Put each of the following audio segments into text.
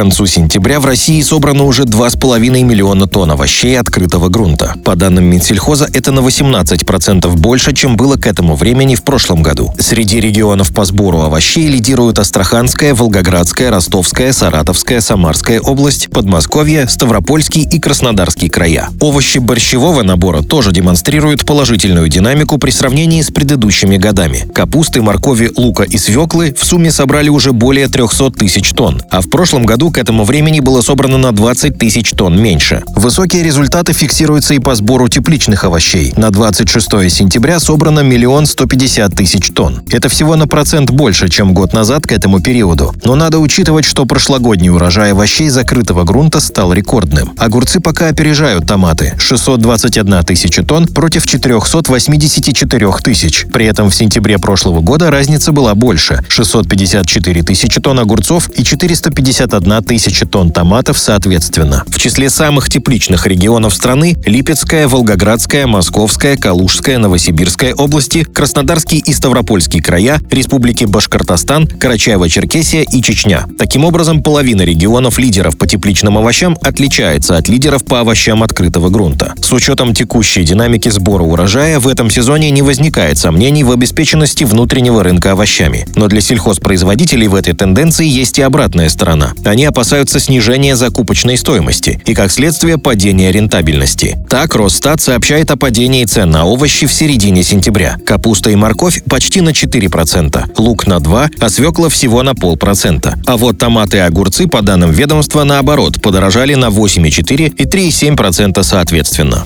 Концу сентября в России собрано уже 2,5 миллиона тонн овощей открытого грунта. По данным Минсельхоза, это на 18% больше, чем было к этому времени в прошлом году. Среди регионов по сбору овощей лидируют Астраханская, Волгоградская, Ростовская, Саратовская, Самарская область, Подмосковье, Ставропольский и Краснодарский края. Овощи борщевого набора тоже демонстрируют положительную динамику при сравнении с предыдущими годами. Капусты, моркови, лука и свеклы в сумме собрали уже более 300 тысяч тонн, а в прошлом году к этому времени было собрано на 20 тысяч тонн меньше. Высокие результаты фиксируются и по сбору тепличных овощей. На 26 сентября собрано миллион 150 тысяч тонн. Это всего на процент больше, чем год назад к этому периоду. Но надо учитывать, что прошлогодний урожай овощей закрытого грунта стал рекордным. Огурцы пока опережают томаты – 621 тысяча тонн против 484 тысяч. При этом в сентябре прошлого года разница была больше – 654 тысячи тонн огурцов и 451 1 тысяча тонн томатов соответственно. В числе самых тепличных регионов страны – Липецкая, Волгоградская, Московская, Калужская, Новосибирская области, Краснодарский и Ставропольский края, Республики Башкортостан, Карачаево-Черкесия и Чечня. Таким образом, половина регионов лидеров по тепличным овощам отличается от лидеров по овощам открытого грунта. С учетом текущей динамики сбора урожая в этом сезоне не возникает сомнений в обеспеченности внутреннего рынка овощами. Но для сельхозпроизводителей в этой тенденции есть и обратная сторона. Они опасаются снижения закупочной стоимости и, как следствие, падения рентабельности. Так, Росстат сообщает о падении цен на овощи в середине сентября. Капуста и морковь почти на 4%, лук на 2%, а свекла всего на полпроцента. А вот томаты и огурцы, по данным ведомства, наоборот, подорожали на 8,4% и 3,7% соответственно.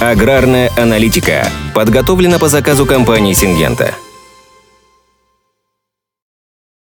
Аграрная аналитика подготовлена по заказу компании «Сингента».